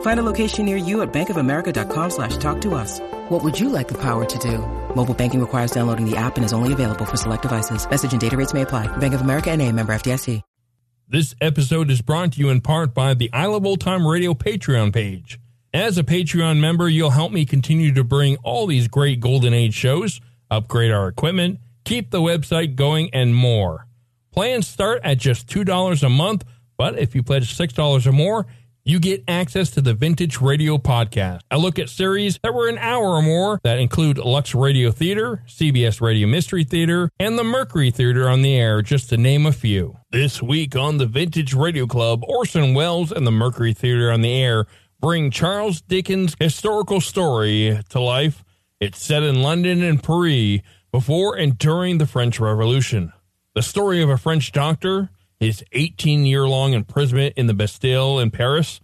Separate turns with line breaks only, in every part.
Find a location near you at bankofamerica.com slash talk to us. What would you like the power to do? Mobile banking requires downloading the app and is only available for select devices. Message and data rates may apply. Bank of America and a member FDIC.
This episode is brought to you in part by the I Love Old Time Radio Patreon page. As a Patreon member, you'll help me continue to bring all these great Golden Age shows, upgrade our equipment, keep the website going, and more. Plans start at just $2 a month, but if you pledge $6 or more, you get access to the Vintage Radio Podcast. I look at series that were an hour or more that include Lux Radio Theater, CBS Radio Mystery Theater, and the Mercury Theater on the Air, just to name a few. This week on the Vintage Radio Club, Orson Welles and the Mercury Theater on the Air bring Charles Dickens' historical story to life. It's set in London and Paris before and during the French Revolution. The story of a French doctor his 18 year long imprisonment in the Bastille in Paris,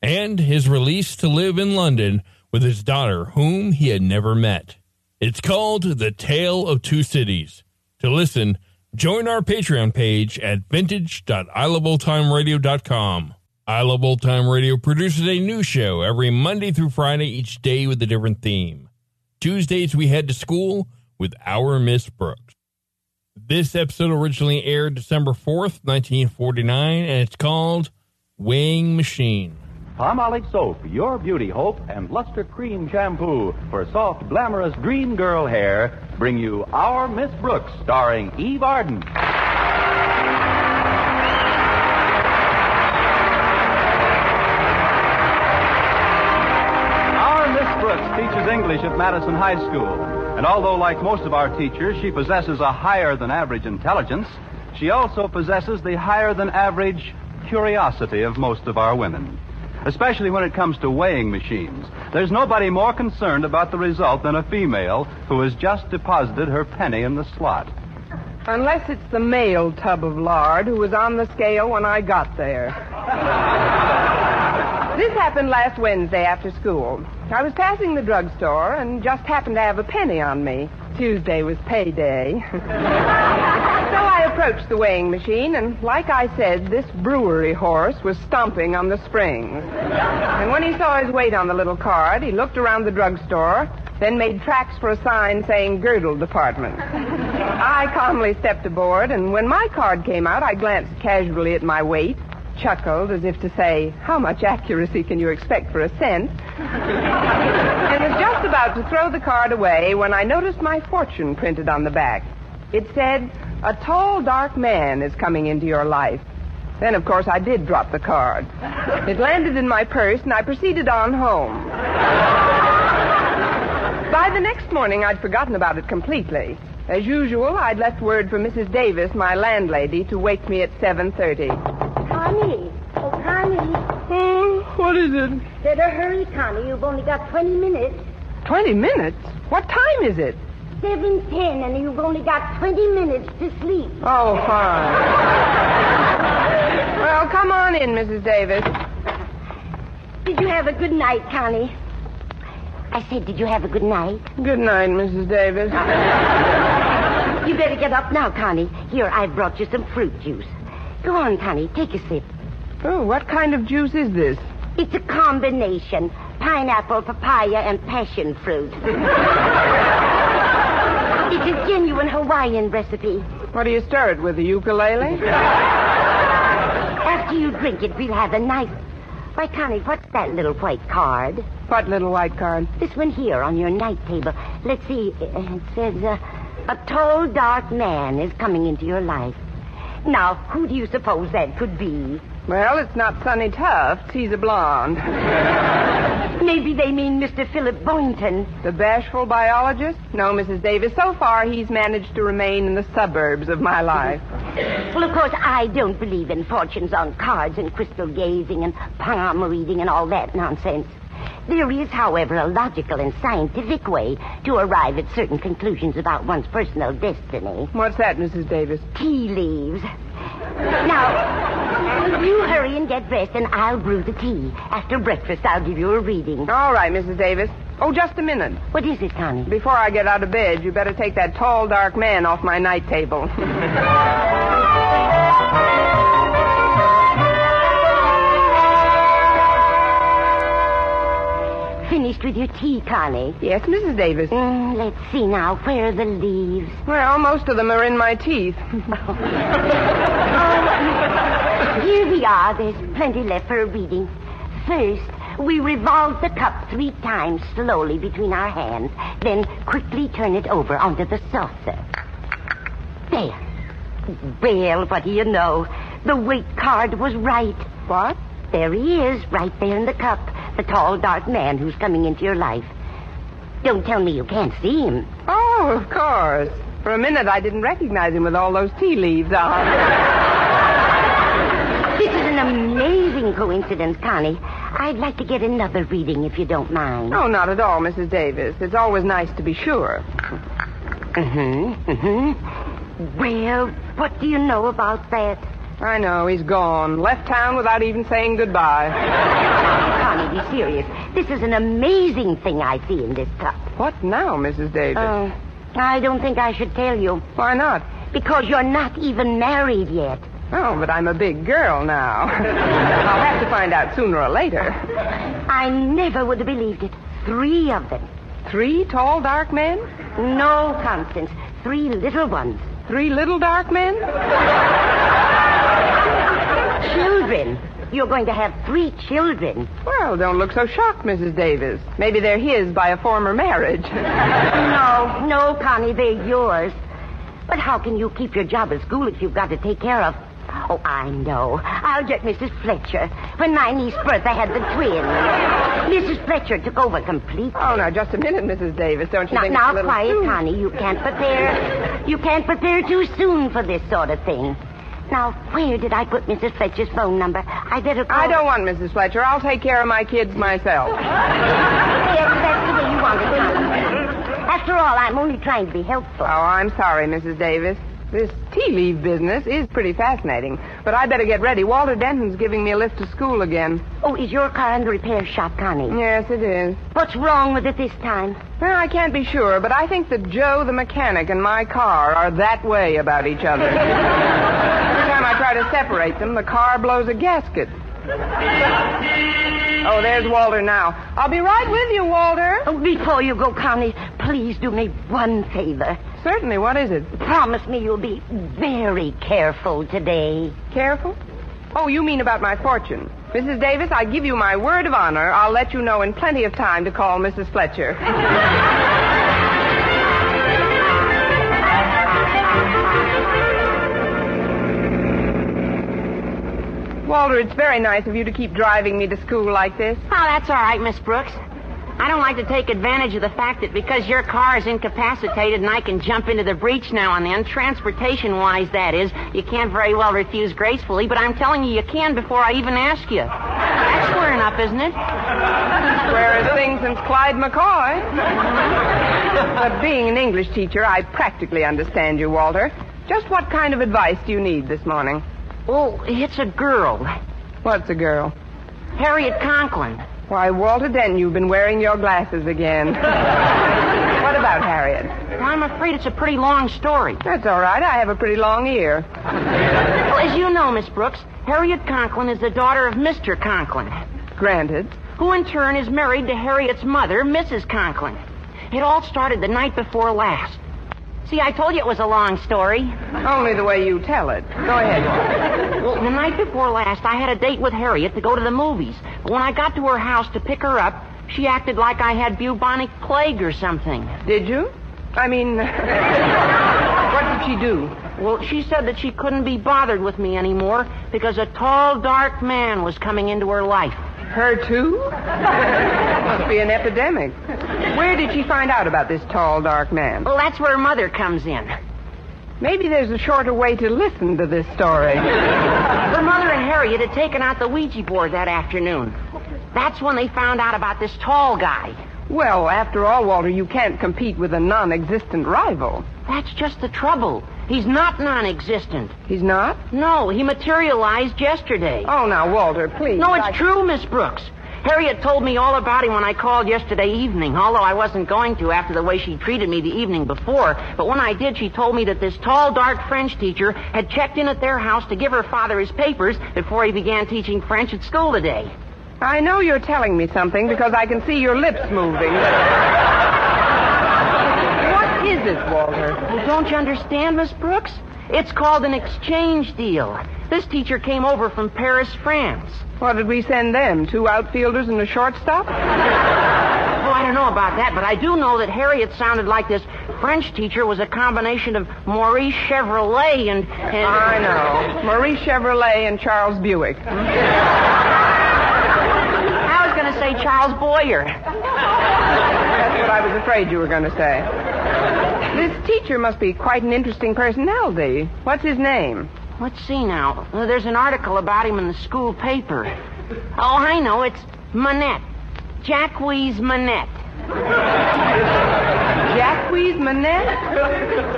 and his release to live in London with his daughter, whom he had never met. It's called The Tale of Two Cities. To listen, join our Patreon page at vintage.iloveoldtimeradio.com. I Love Old Time Radio produces a new show every Monday through Friday, each day with a different theme. Tuesdays, we head to school with Our Miss Brooks. This episode originally aired December 4th, 1949, and it's called Weighing Machine.
Palmolive soap, your beauty hope, and Luster Cream shampoo for soft, glamorous dream girl hair bring you Our Miss Brooks, starring Eve Arden. Our Miss Brooks teaches English at Madison High School. And although, like most of our teachers, she possesses a higher than average intelligence, she also possesses the higher than average curiosity of most of our women. Especially when it comes to weighing machines. There's nobody more concerned about the result than a female who has just deposited her penny in the slot.
Unless it's the male tub of lard who was on the scale when I got there. This happened last Wednesday after school. I was passing the drugstore and just happened to have a penny on me. Tuesday was payday. so I approached the weighing machine, and like I said, this brewery horse was stomping on the springs. And when he saw his weight on the little card, he looked around the drugstore, then made tracks for a sign saying girdle department. I calmly stepped aboard, and when my card came out, I glanced casually at my weight, chuckled as if to say, How much accuracy can you expect for a cent? and was just about to throw the card away when I noticed my fortune printed on the back. It said, A tall, dark man is coming into your life. Then, of course, I did drop the card. It landed in my purse, and I proceeded on home. By the next morning, I'd forgotten about it completely. As usual, I'd left word for Mrs. Davis, my landlady, to wake me at 7.30.
Connie. Oh, Connie.
Oh, what is it?
Better hurry, Connie. You've only got 20 minutes.
20 minutes? What time is it?
7.10, and you've only got 20 minutes to sleep.
Oh, fine. well, come on in, Mrs. Davis.
Did you have a good night, Connie? I said, did you have a good night?
Good night, Mrs. Davis.
You better get up now, Connie. Here, I've brought you some fruit juice. Go on, Connie. Take a sip.
Oh, what kind of juice is this?
It's a combination. Pineapple, papaya, and passion fruit. it's a genuine Hawaiian recipe.
What do you stir it with, a ukulele?
After you drink it, we'll have a nice... Why, Connie, what's that little white card?
What little white card?
This one here on your night table. Let's see. It says, uh, a tall, dark man is coming into your life. Now, who do you suppose that could be?
Well, it's not Sonny Tufts. He's a blonde.
Maybe they mean Mr. Philip Boynton.
The bashful biologist? No, Mrs. Davis. So far, he's managed to remain in the suburbs of my life.
Well, of course, I don't believe in fortunes on cards and crystal gazing and palm reading and all that nonsense. There is, however, a logical and scientific way to arrive at certain conclusions about one's personal destiny.
What's that, Mrs. Davis?
Tea leaves. Now, you hurry and get dressed, and I'll brew the tea. After breakfast, I'll give you a reading.
All right, Mrs. Davis. Oh, just a minute.
What is it, Connie?
Before I get out of bed, you better take that tall, dark man off my night table.
Finished with your tea, Connie?
yes, Mrs. Davis.
Mm, let's see now. Where are the leaves?
Well, most of them are in my teeth.
oh, Here we are. There's plenty left for a reading. First, we revolve the cup three times slowly between our hands, then quickly turn it over onto the saucer. There. Well, what do you know? The weight card was right.
What?
There he is, right there in the cup. The tall, dark man who's coming into your life. Don't tell me you can't see him.
Oh, of course. For a minute, I didn't recognize him with all those tea leaves on.
This is an amazing coincidence, Connie. I'd like to get another reading if you don't mind.
No, not at all, Mrs. Davis. It's always nice to be sure.
Mm-hmm. Mm-hmm. Well, what do you know about that?
I know, he's gone. Left town without even saying goodbye.
Be serious. This is an amazing thing I see in this cup.
What now, Mrs. Davis?
Oh, I don't think I should tell you.
Why not?
Because you're not even married yet.
Oh, but I'm a big girl now. I'll have to find out sooner or later.
I never would have believed it. Three of them.
Three tall, dark men?
No, Constance. Three little ones.
Three little dark men?
Children. You're going to have three children.
Well, don't look so shocked, Mrs. Davis. Maybe they're his by a former marriage.
No, no, Connie, they're yours. But how can you keep your job at school if you've got to take care of? Oh, I know. I'll get Mrs. Fletcher. When my niece Bertha had the twins, Mrs. Fletcher took over completely.
Oh, now, just a minute, Mrs. Davis. Don't you
Now,
think
now
it's a little
quiet,
soon?
Connie. You can't prepare. You can't prepare too soon for this sort of thing. Now, where did I put Mrs. Fletcher's phone number? I better call.
I don't want Mrs. Fletcher. I'll take care of my kids myself.
Yes, that's the way you want it, After all, I'm only trying to be helpful.
Oh, I'm sorry, Mrs. Davis. This tea leaf business is pretty fascinating. But I better get ready. Walter Denton's giving me a lift to school again.
Oh, is your car in the repair shop, Connie?
Yes, it is.
What's wrong with it this time?
Well, I can't be sure, but I think that Joe the mechanic and my car are that way about each other. Time I try to separate them, the car blows a gasket. Oh, there's Walter now. I'll be right with you, Walter.
Oh, before you go, Connie, please do me one favor.
Certainly. What is it?
Promise me you'll be very careful today.
Careful? Oh, you mean about my fortune. Mrs. Davis, I give you my word of honor. I'll let you know in plenty of time to call Mrs. Fletcher. Walter, it's very nice of you to keep driving me to school like this.
Oh, that's all right, Miss Brooks. I don't like to take advantage of the fact that because your car is incapacitated and I can jump into the breach now and then, transportation wise, that is, you can't very well refuse gracefully, but I'm telling you, you can before I even ask you. That's square enough, isn't it?
Whereas things since Clyde McCoy. but being an English teacher, I practically understand you, Walter. Just what kind of advice do you need this morning?
Oh, it's a girl.
What's a girl?
Harriet Conklin.
Why, Walter Denton, you've been wearing your glasses again. what about Harriet?
Well, I'm afraid it's a pretty long story.
That's all right. I have a pretty long ear.
Well, as you know, Miss Brooks, Harriet Conklin is the daughter of Mr. Conklin.
granted.
who in turn is married to Harriet's mother, Mrs. Conklin. It all started the night before last. See, I told you it was a long story.
Only the way you tell it. Go ahead.
Well, the night before last, I had a date with Harriet to go to the movies. But when I got to her house to pick her up, she acted like I had bubonic plague or something.
Did you? I mean, what did she do?
Well, she said that she couldn't be bothered with me anymore because a tall, dark man was coming into her life.
Her too? Must be an epidemic. Where did she find out about this tall, dark man?
Well, that's where Mother comes in.
Maybe there's a shorter way to listen to this story.
Her mother and Harriet had taken out the Ouija board that afternoon. That's when they found out about this tall guy.
Well, after all, Walter, you can't compete with a non-existent rival.
That's just the trouble. He's not non existent.
He's not?
No, he materialized yesterday.
Oh, now, Walter, please.
No, it's
I-
true, Miss Brooks. Harriet told me all about him when I called yesterday evening, although I wasn't going to after the way she treated me the evening before. But when I did, she told me that this tall, dark French teacher had checked in at their house to give her father his papers before he began teaching French at school today.
I know you're telling me something because I can see your lips moving. what is it, Walter?
Well, don't you understand, Miss Brooks? It's called an exchange deal. This teacher came over from Paris, France.
What did we send them? Two outfielders and a shortstop?
Oh, I don't know about that, but I do know that Harriet sounded like this French teacher was a combination of Maurice Chevrolet and. and
I know. Marie Chevrolet and Charles Buick.
I was going to say Charles Boyer.
That's what I was afraid you were going to say. This teacher must be quite an interesting personality. What's his name?
Let's see now. Uh, there's an article about him in the school paper. Oh, I know. It's Manette. Jacques Manette.
Jacques Monet?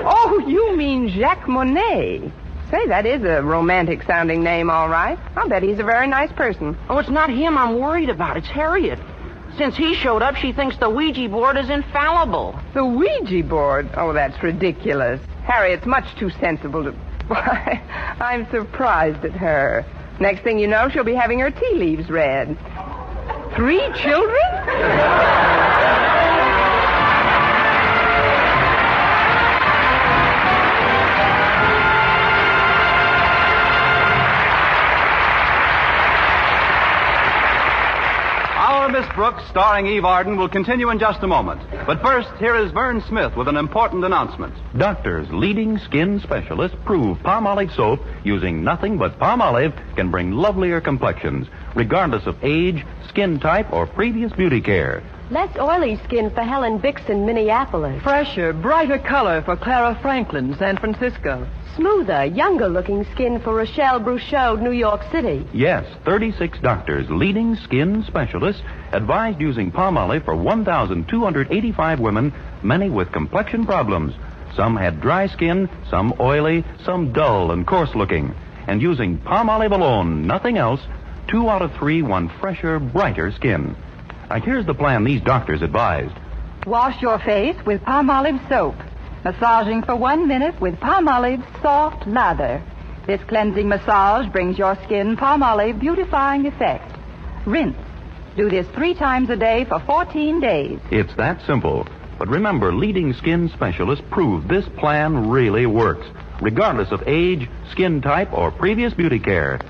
Oh, you mean Jacques Monet. Say, that is a romantic sounding name, all right. I'll bet he's a very nice person.
Oh, it's not him I'm worried about. It's Harriet. Since he showed up, she thinks the Ouija board is infallible.
The Ouija board? Oh, that's ridiculous. Harriet's much too sensible to. Why, I'm surprised at her. Next thing you know, she'll be having her tea leaves read. Three children?
Brooks, starring Eve Arden, will continue in just a moment. But first, here is Vern Smith with an important announcement.
Doctors, leading skin specialists, prove Palmolive soap using nothing but Palmolive can bring lovelier complexions, regardless of age, skin type, or previous beauty care.
Less oily skin for Helen Bixon, Minneapolis.
Fresher, brighter color for Clara Franklin, San Francisco.
Smoother, younger looking skin for Rochelle Bruchot, New York City.
Yes, 36 doctors, leading skin specialists, advised using Palmolive for 1,285 women, many with complexion problems. Some had dry skin, some oily, some dull and coarse looking. And using Palmolive alone, nothing else, two out of three want fresher, brighter skin. Now, here's the plan these doctors advised.
Wash your face with Palmolive soap. Massaging for one minute with Palmolive soft lather. This cleansing massage brings your skin Palmolive beautifying effect. Rinse. Do this three times a day for 14 days.
It's that simple. But remember, leading skin specialists prove this plan really works, regardless of age, skin type, or previous beauty care.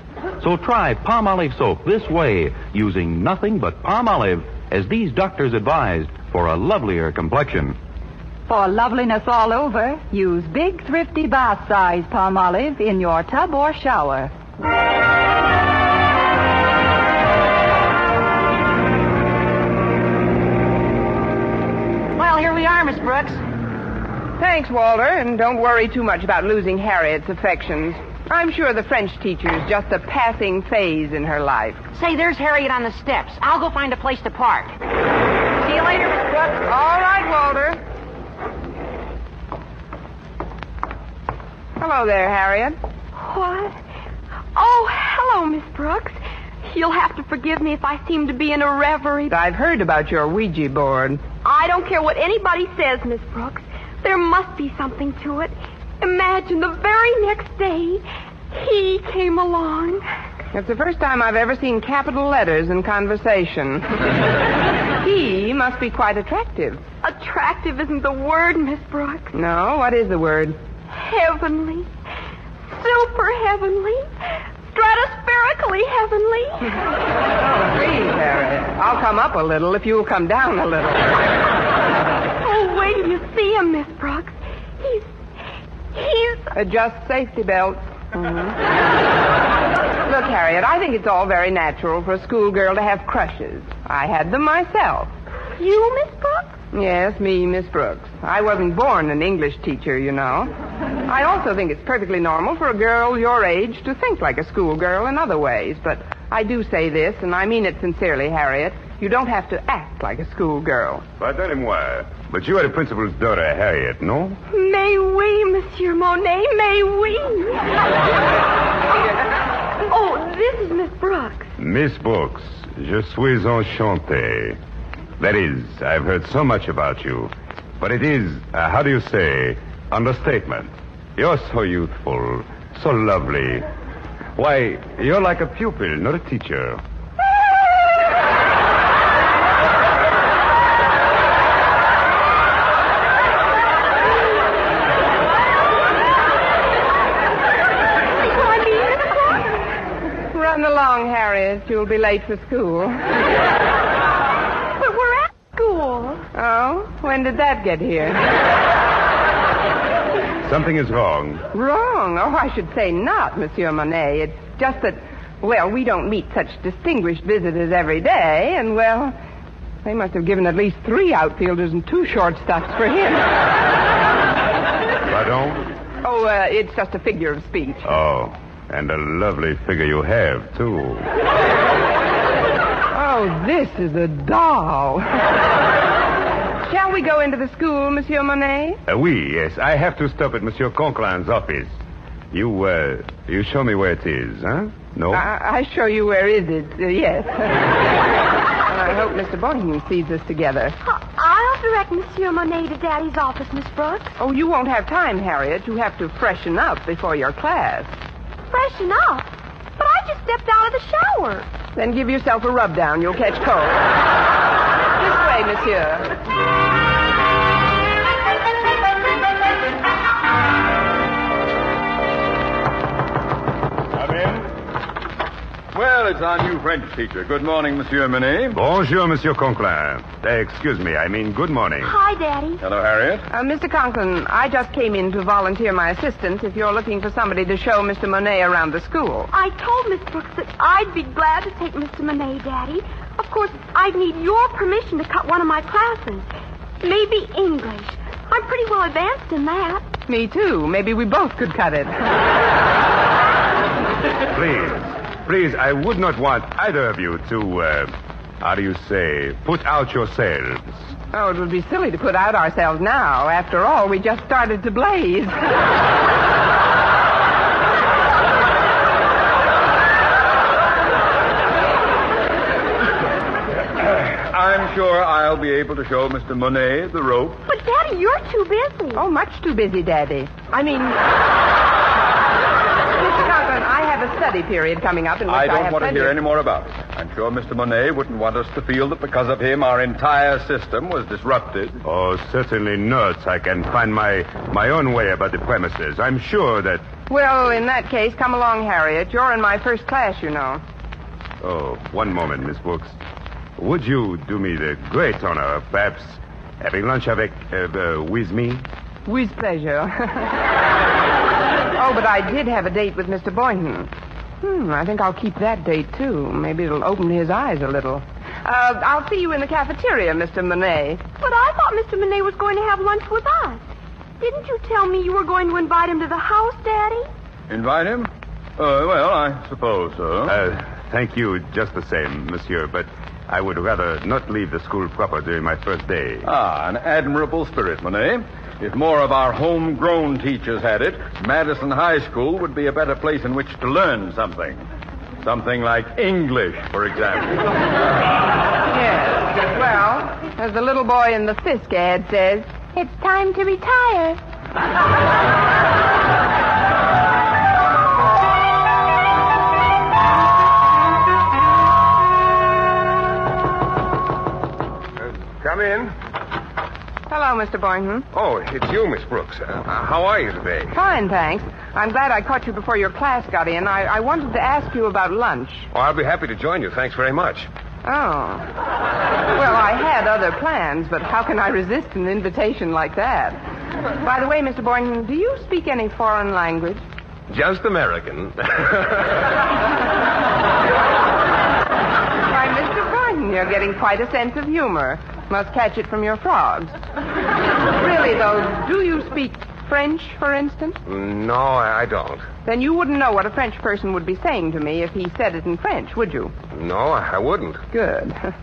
So try Palmolive soap this way, using nothing but Palmolive, as these doctors advised, for a lovelier complexion.
For loveliness all over, use big, thrifty bath size Palmolive in your tub or shower.
Well, here we are, Miss Brooks.
Thanks, Walter, and don't worry too much about losing Harriet's affections. I'm sure the French teacher is just a passing phase in her life.
Say, there's Harriet on the steps. I'll go find a place to park. See you later, Miss Brooks.
All right, Walter. Hello there, Harriet.
What? Oh, hello, Miss Brooks. You'll have to forgive me if I seem to be in a reverie.
I've heard about your Ouija board.
I don't care what anybody says, Miss Brooks. There must be something to it. Imagine the very next day he came along.
It's the first time I've ever seen capital letters in conversation. he must be quite attractive.
Attractive isn't the word, Miss Brooks.
No, what is the word?
Heavenly. Super heavenly. Stratospherically heavenly.
Please, Harriet. I'll come up a little if you'll come down a little.
Oh, wait till you see him, Miss Brooks. He's. He's.
Adjust safety belts. Mm-hmm. Look, Harriet, I think it's all very natural for a schoolgirl to have crushes. I had them myself.
You, Miss Brooks?
Yes, me, Miss Brooks. I wasn't born an English teacher, you know. I also think it's perfectly normal for a girl your age to think like a schoolgirl in other ways. But I do say this, and I mean it sincerely, Harriet. You don't have to act like a schoolgirl.
Pardonnez-moi, but you are the principal's daughter, Harriet, no?
May we, Monsieur Monet, may we? oh, this is Miss Brooks.
Miss Brooks, je suis enchanté. That is, I've heard so much about you. But it is, uh, how do you say, understatement. You're so youthful, so lovely. Why, you're like a pupil, not a teacher.
Run along, Harriet. You'll be late for school.
But we're at school.
Oh? When did that get here?
Something is wrong.
Wrong. Oh, I should say not, Monsieur Monet. It's just that, well, we don't meet such distinguished visitors every day, and, well, they must have given at least three outfielders and two shortstops for him.
Pardon?
Oh, uh, it's just a figure of speech.
Oh, and a lovely figure you have, too.
Oh, this is a doll. Shall we go into the school, Monsieur Monet?
Uh, oui, yes. I have to stop at Monsieur Conklin's office. You, uh, you show me where it is, huh? No?
I, I show you where is it. Uh, yes. well, I hope Mr. Boynton sees us together.
I'll direct Monsieur Monet to Daddy's office, Miss Brooks.
Oh, you won't have time, Harriet. You have to freshen up before your class.
Freshen up. But I just stepped out of the shower.
Then give yourself a rub down. You'll catch cold. this way, monsieur.
Well, it's our new French teacher. Good morning, Monsieur Monet.
Bonjour, Monsieur Conklin. Uh, excuse me, I mean good morning.
Hi, Daddy.
Hello, Harriet.
Uh, Mr. Conklin, I just came in to volunteer my assistance if you're looking for somebody to show Mr. Monet around the school.
I told Miss Brooks that I'd be glad to take Mr. Monet, Daddy. Of course, I'd need your permission to cut one of my classes. Maybe English. I'm pretty well advanced in that.
Me too. Maybe we both could cut it.
Please, please, I would not want either of you to, uh, how do you say, put out yourselves.
Oh, it would be silly to put out ourselves now. After all, we just started to blaze.
I'm sure I'll be able to show Mr. Monet the rope.
But, Daddy, you're too busy.
Oh, much too busy, Daddy. I mean, Mr. I have a study period coming up in which
I
I,
don't
have
want to hear
of-
any more about it. I'm sure Mr. Monet wouldn't want us to feel that because of him our entire system was disrupted.
Oh, certainly not. I can find my, my own way about the premises. I'm sure that.
Well, in that case, come along, Harriet. You're in my first class, you know.
Oh, one moment, Miss Brooks. Would you do me the great honor of perhaps having lunch avec, uh, uh, with me?
With pleasure. oh, but I did have a date with Mr. Boynton. Hmm, I think I'll keep that date, too. Maybe it'll open his eyes a little. Uh, I'll see you in the cafeteria, Mr. Monet.
But I thought Mr. Monet was going to have lunch with us. Didn't you tell me you were going to invite him to the house, Daddy?
Invite him? Uh, well, I suppose so.
Uh, thank you just the same, monsieur, but I would rather not leave the school proper during my first day.
Ah, an admirable spirit, Monet. If more of our homegrown teachers had it, Madison High School would be a better place in which to learn something. Something like English, for example.
Yes. Well, as the little boy in the Fisk ad says,
It's time to retire.
In.
Hello, Mr. Boynton.
Oh, it's you, Miss Brooks. Uh, how are you today?
Fine, thanks. I'm glad I caught you before your class got in. I, I wanted to ask you about lunch.
Oh, I'll be happy to join you. Thanks very much.
Oh. Well, I had other plans, but how can I resist an invitation like that? By the way, Mr. Boynton, do you speak any foreign language?
Just American.
Why, Mr. Boynton, you're getting quite a sense of humor. Must catch it from your frogs. really, though, do you speak French, for instance?
no, I don't.
Then you wouldn't know what a French person would be saying to me if he said it in French, would you?
No, I wouldn't.
Good.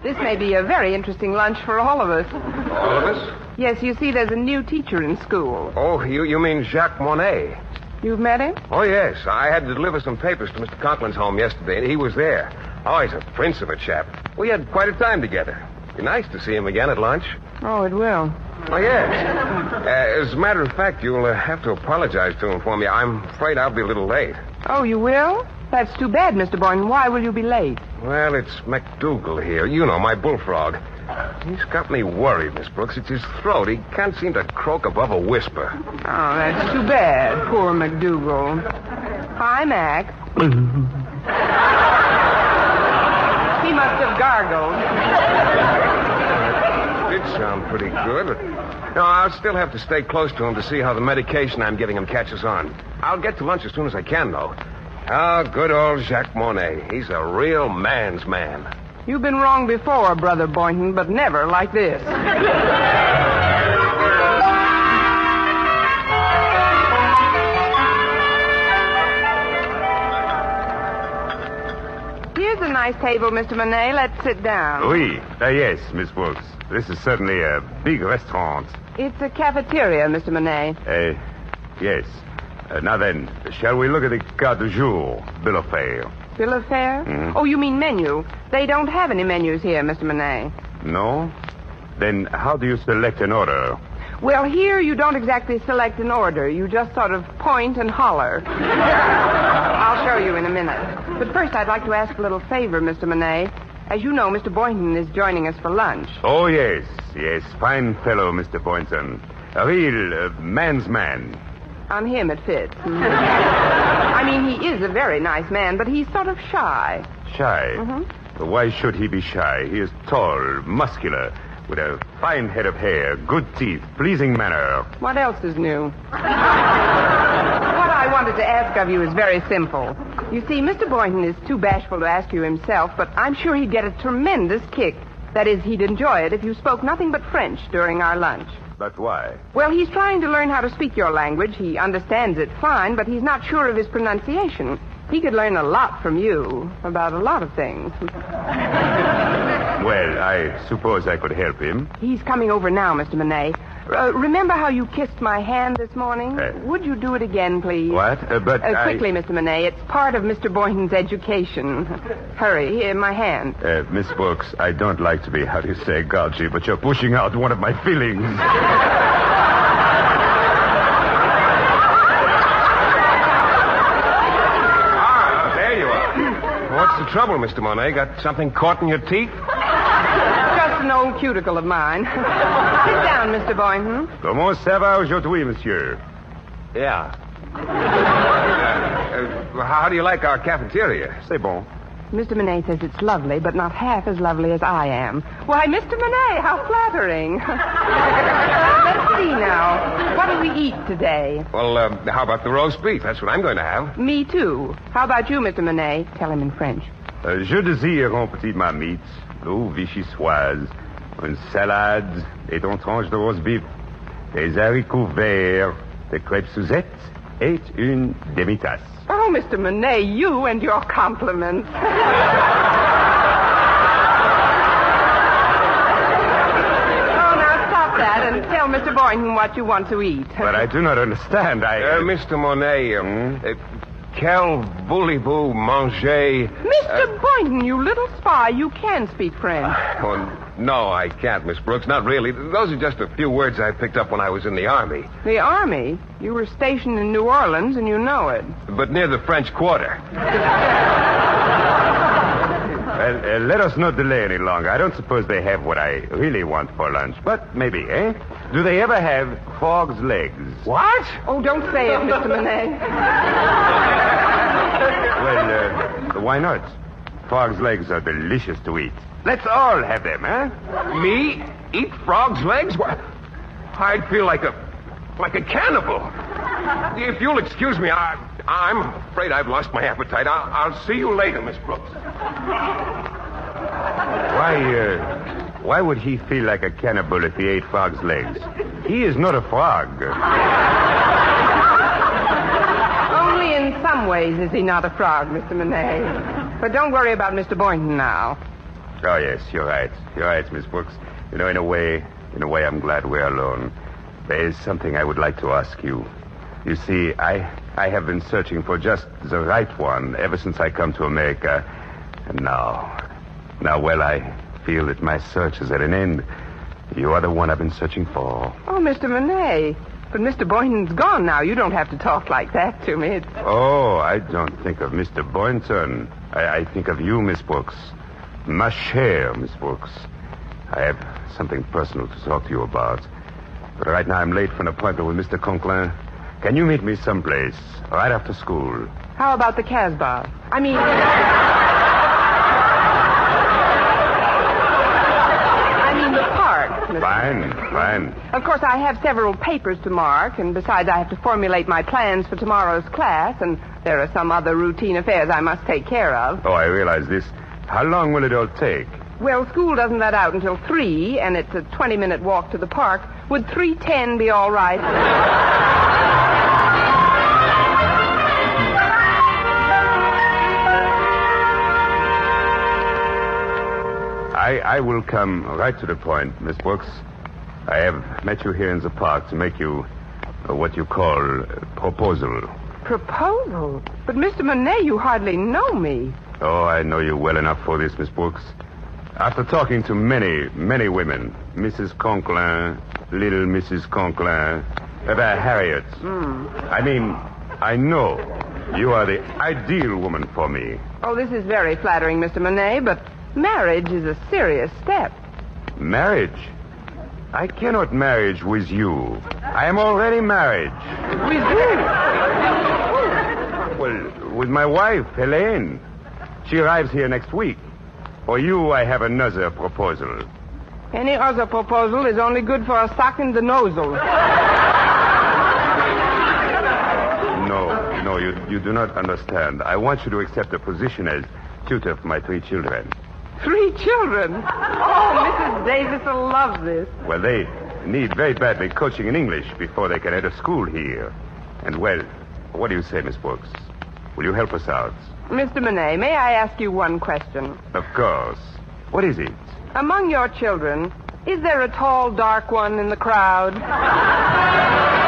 This may be a very interesting lunch for all of us.
All of us?
Yes, you see, there's a new teacher in school.
Oh, you, you mean Jacques Monet?
You've met him?
Oh, yes. I had to deliver some papers to Mr. Conklin's home yesterday, and he was there. Oh, he's a prince of a chap. We had quite a time together. Be nice to see him again at lunch.
Oh, it will.
Oh, yes. Uh, as a matter of fact, you'll uh, have to apologize to him for me. I'm afraid I'll be a little late.
Oh, you will? That's too bad, Mr. Boynton. Why will you be late?
Well, it's McDougal here. You know, my bullfrog. He's got me worried, Miss Brooks. It's his throat. He can't seem to croak above a whisper.
Oh, that's too bad. Poor McDougal. Hi, Mac. he must have gargled.
Sound pretty good. But... No, I'll still have to stay close to him to see how the medication I'm giving him catches on. I'll get to lunch as soon as I can, though. Ah, good old Jacques Monet. He's a real man's man.
You've been wrong before, Brother Boynton, but never like this. nice table, Mr. Monet. Let's sit down.
Oui. Uh, yes, Miss Brooks. This is certainly a big restaurant.
It's a cafeteria, Mr. Monet.
Uh, yes. Uh, now then, shall we look at the carte du jour, bill of fare?
Bill of fare?
Mhm.
Oh, you mean menu. They don't have any menus here, Mr. Monet.
No? Then how do you select an order?
Well, here you don't exactly select an order. You just sort of point and holler. I'll show you in a minute. But first, I'd like to ask a little favor, Mr. Monet. As you know, Mr. Boynton is joining us for lunch.
Oh, yes, yes. Fine fellow, Mr. Boynton. A real uh, man's man.
On him, it fits. I mean, he is a very nice man, but he's sort of shy.
Shy.
Mhm.
Why should he be shy? He is tall, muscular, with a fine head of hair, good teeth, pleasing manner.
What else is new? what I wanted to ask of you is very simple. You see, Mr. Boynton is too bashful to ask you himself, but I'm sure he'd get a tremendous kick. That is, he'd enjoy it if you spoke nothing but French during our lunch.
But why?
Well, he's trying to learn how to speak your language. He understands it fine, but he's not sure of his pronunciation. He could learn a lot from you about a lot of things.
Well, I suppose I could help him.
He's coming over now, Mr. Monet. Uh, remember how you kissed my hand this morning?
Uh,
Would you do it again, please?
What? Uh, but
Uh,
I-
quickly, Mr. Monet. It's part of Mr. Boynton's education. Hurry, here, my hand.
Uh, Miss Brooks, I don't like to be, how do you say, gougy, but you're pushing out one of my feelings.
Ah, there you are. What's the trouble, Mr. Monet? Got something caught in your teeth?
Just an old cuticle of mine. Sit down, Mr. Boynton.
Comment ça va aujourd'hui, monsieur?
Yeah. Uh, uh, how do you like our cafeteria?
C'est bon.
Mr. Monet says it's lovely, but not half as lovely as I am. Why, Mr. Monet, how flattering. Let's see now. What do we eat today?
Well, uh, how about the roast beef? That's what I'm going to have.
Me too. How about you, Mr. Monet? Tell him in French.
Euh, je désire une petite marmite, l'eau vichysoise, une salade et une tranche de roast beef, des haricots verts, des crêpes Suzette et une demi-tasse.
Oh, Mr. Monet, you and your compliments. oh, now stop that and tell Mr. Boynton what you want to eat.
But I do not understand. I.
Uh, Mr. Monet, um, uh, quel voulez-vous manger?
Mr. Uh, Boynton, you little spy, you can speak French.
Oh, no, I can't, Miss Brooks. Not really. Those are just a few words I picked up when I was in the Army.
The Army? You were stationed in New Orleans and you know it.
But near the French Quarter.
Uh, uh, let us not delay any longer. I don't suppose they have what I really want for lunch, but maybe, eh? Do they ever have frog's legs?
What?
Oh, don't say it, Mr. Monet.
Well, uh, why not? Frog's legs are delicious to eat. Let's all have them, eh?
Me? Eat frog's legs? What? I'd feel like a like a cannibal. If you'll excuse me, I, I'm afraid I've lost my appetite. I'll, I'll see you later, Miss Brooks.
Why, uh, why would he feel like a cannibal if he ate frog's legs? He is not a frog.
Only in some ways is he not a frog, Mr. Monet. But don't worry about Mr. Boynton now.
Oh, yes, you're right. You're right, Miss Brooks. You know, in a way, in a way, I'm glad we're alone. There is something I would like to ask you. You see, I, I have been searching for just the right one ever since I come to America. And now, now, well, I feel that my search is at an end. You are the one I've been searching for.
Oh, Mr. Monet. But Mr. Boynton's gone now. You don't have to talk like that to me. It's...
Oh, I don't think of Mr. Boynton. I, I think of you, Miss Brooks. Ma chère, Miss Brooks. I have something personal to talk to you about. But right now I'm late for an appointment with Mr. Conklin. Can you meet me someplace, right after school?
How about the Casbah? I mean. I mean the park. Mr.
Fine, fine.
Of course, I have several papers to mark, and besides, I have to formulate my plans for tomorrow's class, and there are some other routine affairs I must take care of.
Oh, I realize this. How long will it all take?
Well, school doesn't let out until 3, and it's a 20 minute walk to the park. Would 310 be all right?
I, I will come right to the point, Miss Brooks. I have met you here in the park to make you uh, what you call a proposal.
Proposal? But, Mr. Monet, you hardly know me.
Oh, I know you well enough for this, Miss Brooks. After talking to many, many women, Mrs. Conklin, little Mrs. Conklin, about Harriet. I mean, I know you are the ideal woman for me.
Oh, this is very flattering, Mr. Monet, but marriage is a serious step.
Marriage? I cannot marriage with you. I am already married.
With who?
Well, with my wife, Helene. She arrives here next week. For you, I have another proposal.
Any other proposal is only good for a sock in the nozzle.
No, no, you, you do not understand. I want you to accept a position as tutor for my three children.
Three children. Oh, Mrs. Davis will love this.
Well, they need very badly coaching in English before they can enter school here. And, well, what do you say, Miss Brooks? Will you help us out?
Mr. Monet, may I ask you one question?
Of course. What is it?
Among your children, is there a tall, dark one in the crowd?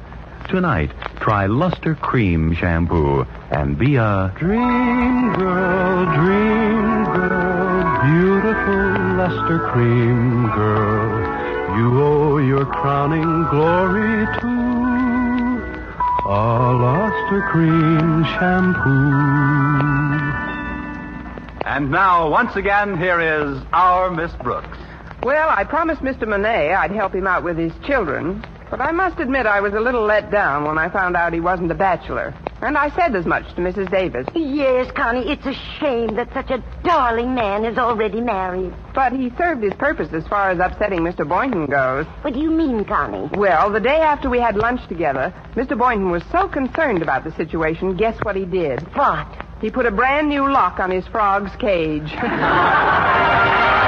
Tonight, try Luster Cream Shampoo and be a
Dream girl, dream girl, beautiful luster cream girl. You owe your crowning glory to a luster cream shampoo.
And now, once again, here is our Miss Brooks.
Well, I promised Mr. Monet I'd help him out with his children, but I must admit I was a little let down when I found out he wasn't a bachelor. And I said as much to Mrs. Davis.
Yes, Connie, it's a shame that such a darling man is already married.
But he served his purpose as far as upsetting Mr. Boynton goes.
What do you mean, Connie?
Well, the day after we had lunch together, Mr. Boynton was so concerned about the situation, guess what he did?
What?
He put a brand new lock on his frog's cage.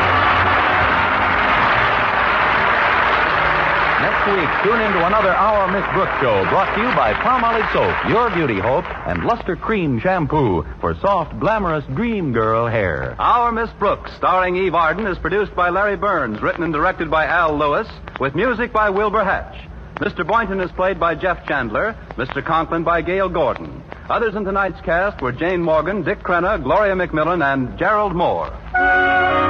Next week, tune in to another Our Miss Brooks show brought to you by Palmolive Soap, Your Beauty Hope, and Lustre-Creme Shampoo for soft, glamorous dream girl hair.
Our Miss Brooks, starring Eve Arden, is produced by Larry Berns, written and directed by Al Lewis, with music by Wilbur Hatch. Mr. Boynton is played by Jeff Chandler, Mr. Conklin by Gale Gordon. Others in tonight's cast were Jane Morgan, Dick Crenna, Gloria McMillan, and Gerald Mohr.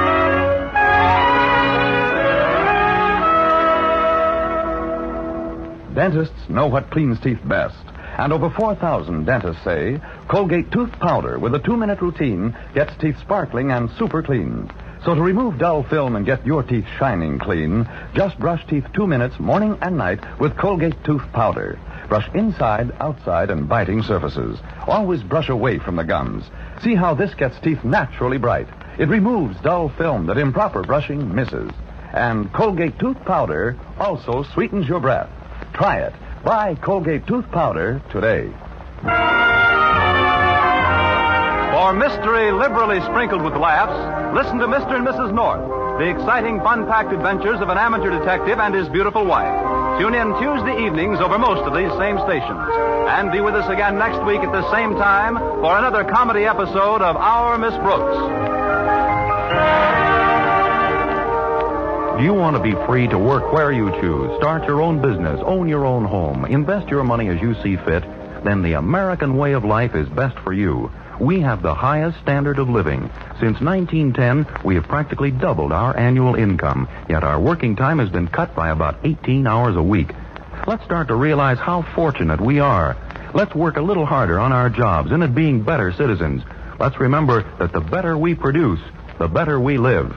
Dentists know what cleans teeth best. And over 4,000 dentists say Colgate tooth powder with a two minute routine gets teeth sparkling and super clean. So to remove dull film and get your teeth shining clean, just brush teeth two minutes morning and night with Colgate tooth powder. Brush inside, outside, and biting surfaces. Always brush away from the gums. See how this gets teeth naturally bright. It removes dull film that improper brushing misses. And Colgate tooth powder also sweetens your breath. Try it. Buy Colgate tooth powder today.
For mystery liberally sprinkled with laughs, listen to Mr. and Mrs. North, the exciting, fun-packed adventures of an amateur detective and his beautiful wife. Tune in Tuesday evenings over most of these same stations. And be with us again next week at the same time for another comedy episode of Our Miss Brooks.
You want to be free to work where you choose, start your own business, own your own home, invest your money as you see fit? Then the American way of life is best for you. We have the highest standard of living. Since 1910, we have practically doubled our annual income, yet our working time has been cut by about 18 hours a week. Let's start to realize how fortunate we are. Let's work a little harder on our jobs and at being better citizens. Let's remember that the better we produce, the better we live.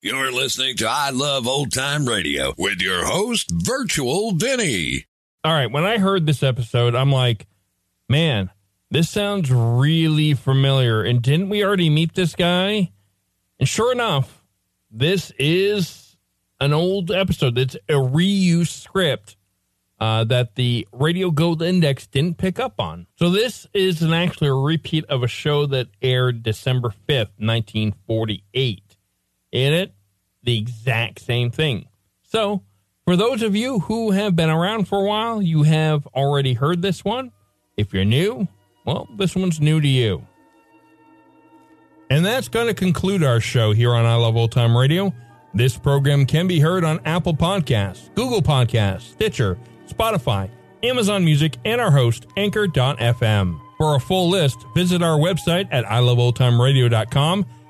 You're listening to I Love Old Time Radio with your host, Virtual Vinny.
All right, when I heard this episode, I'm like, man, this sounds really familiar. And didn't we already meet this guy? And sure enough, this is an old episode. It's a reuse script uh, that the Radio Gold Index didn't pick up on. So this is an actually a repeat of a show that aired December 5th, 1948 in it, the exact same thing. So, for those of you who have been around for a while, you have already heard this one. If you're new, well, this one's new to you. And that's going to conclude our show here on I Love Old Time Radio. This program can be heard on Apple Podcasts, Google Podcasts, Stitcher, Spotify, Amazon Music, and our host, Anchor.fm. For a full list, visit our website at iloveoldtimeradio.com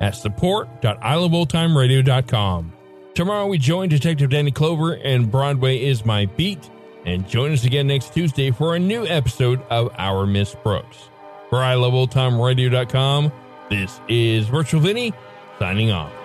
at support.iloveoldtimeradio.com. Tomorrow we join Detective Danny Clover and Broadway is my beat. And join us again next Tuesday for a new episode of Our Miss Brooks. For iloveoldtimeradio.com, this is Virtual Vinny signing off.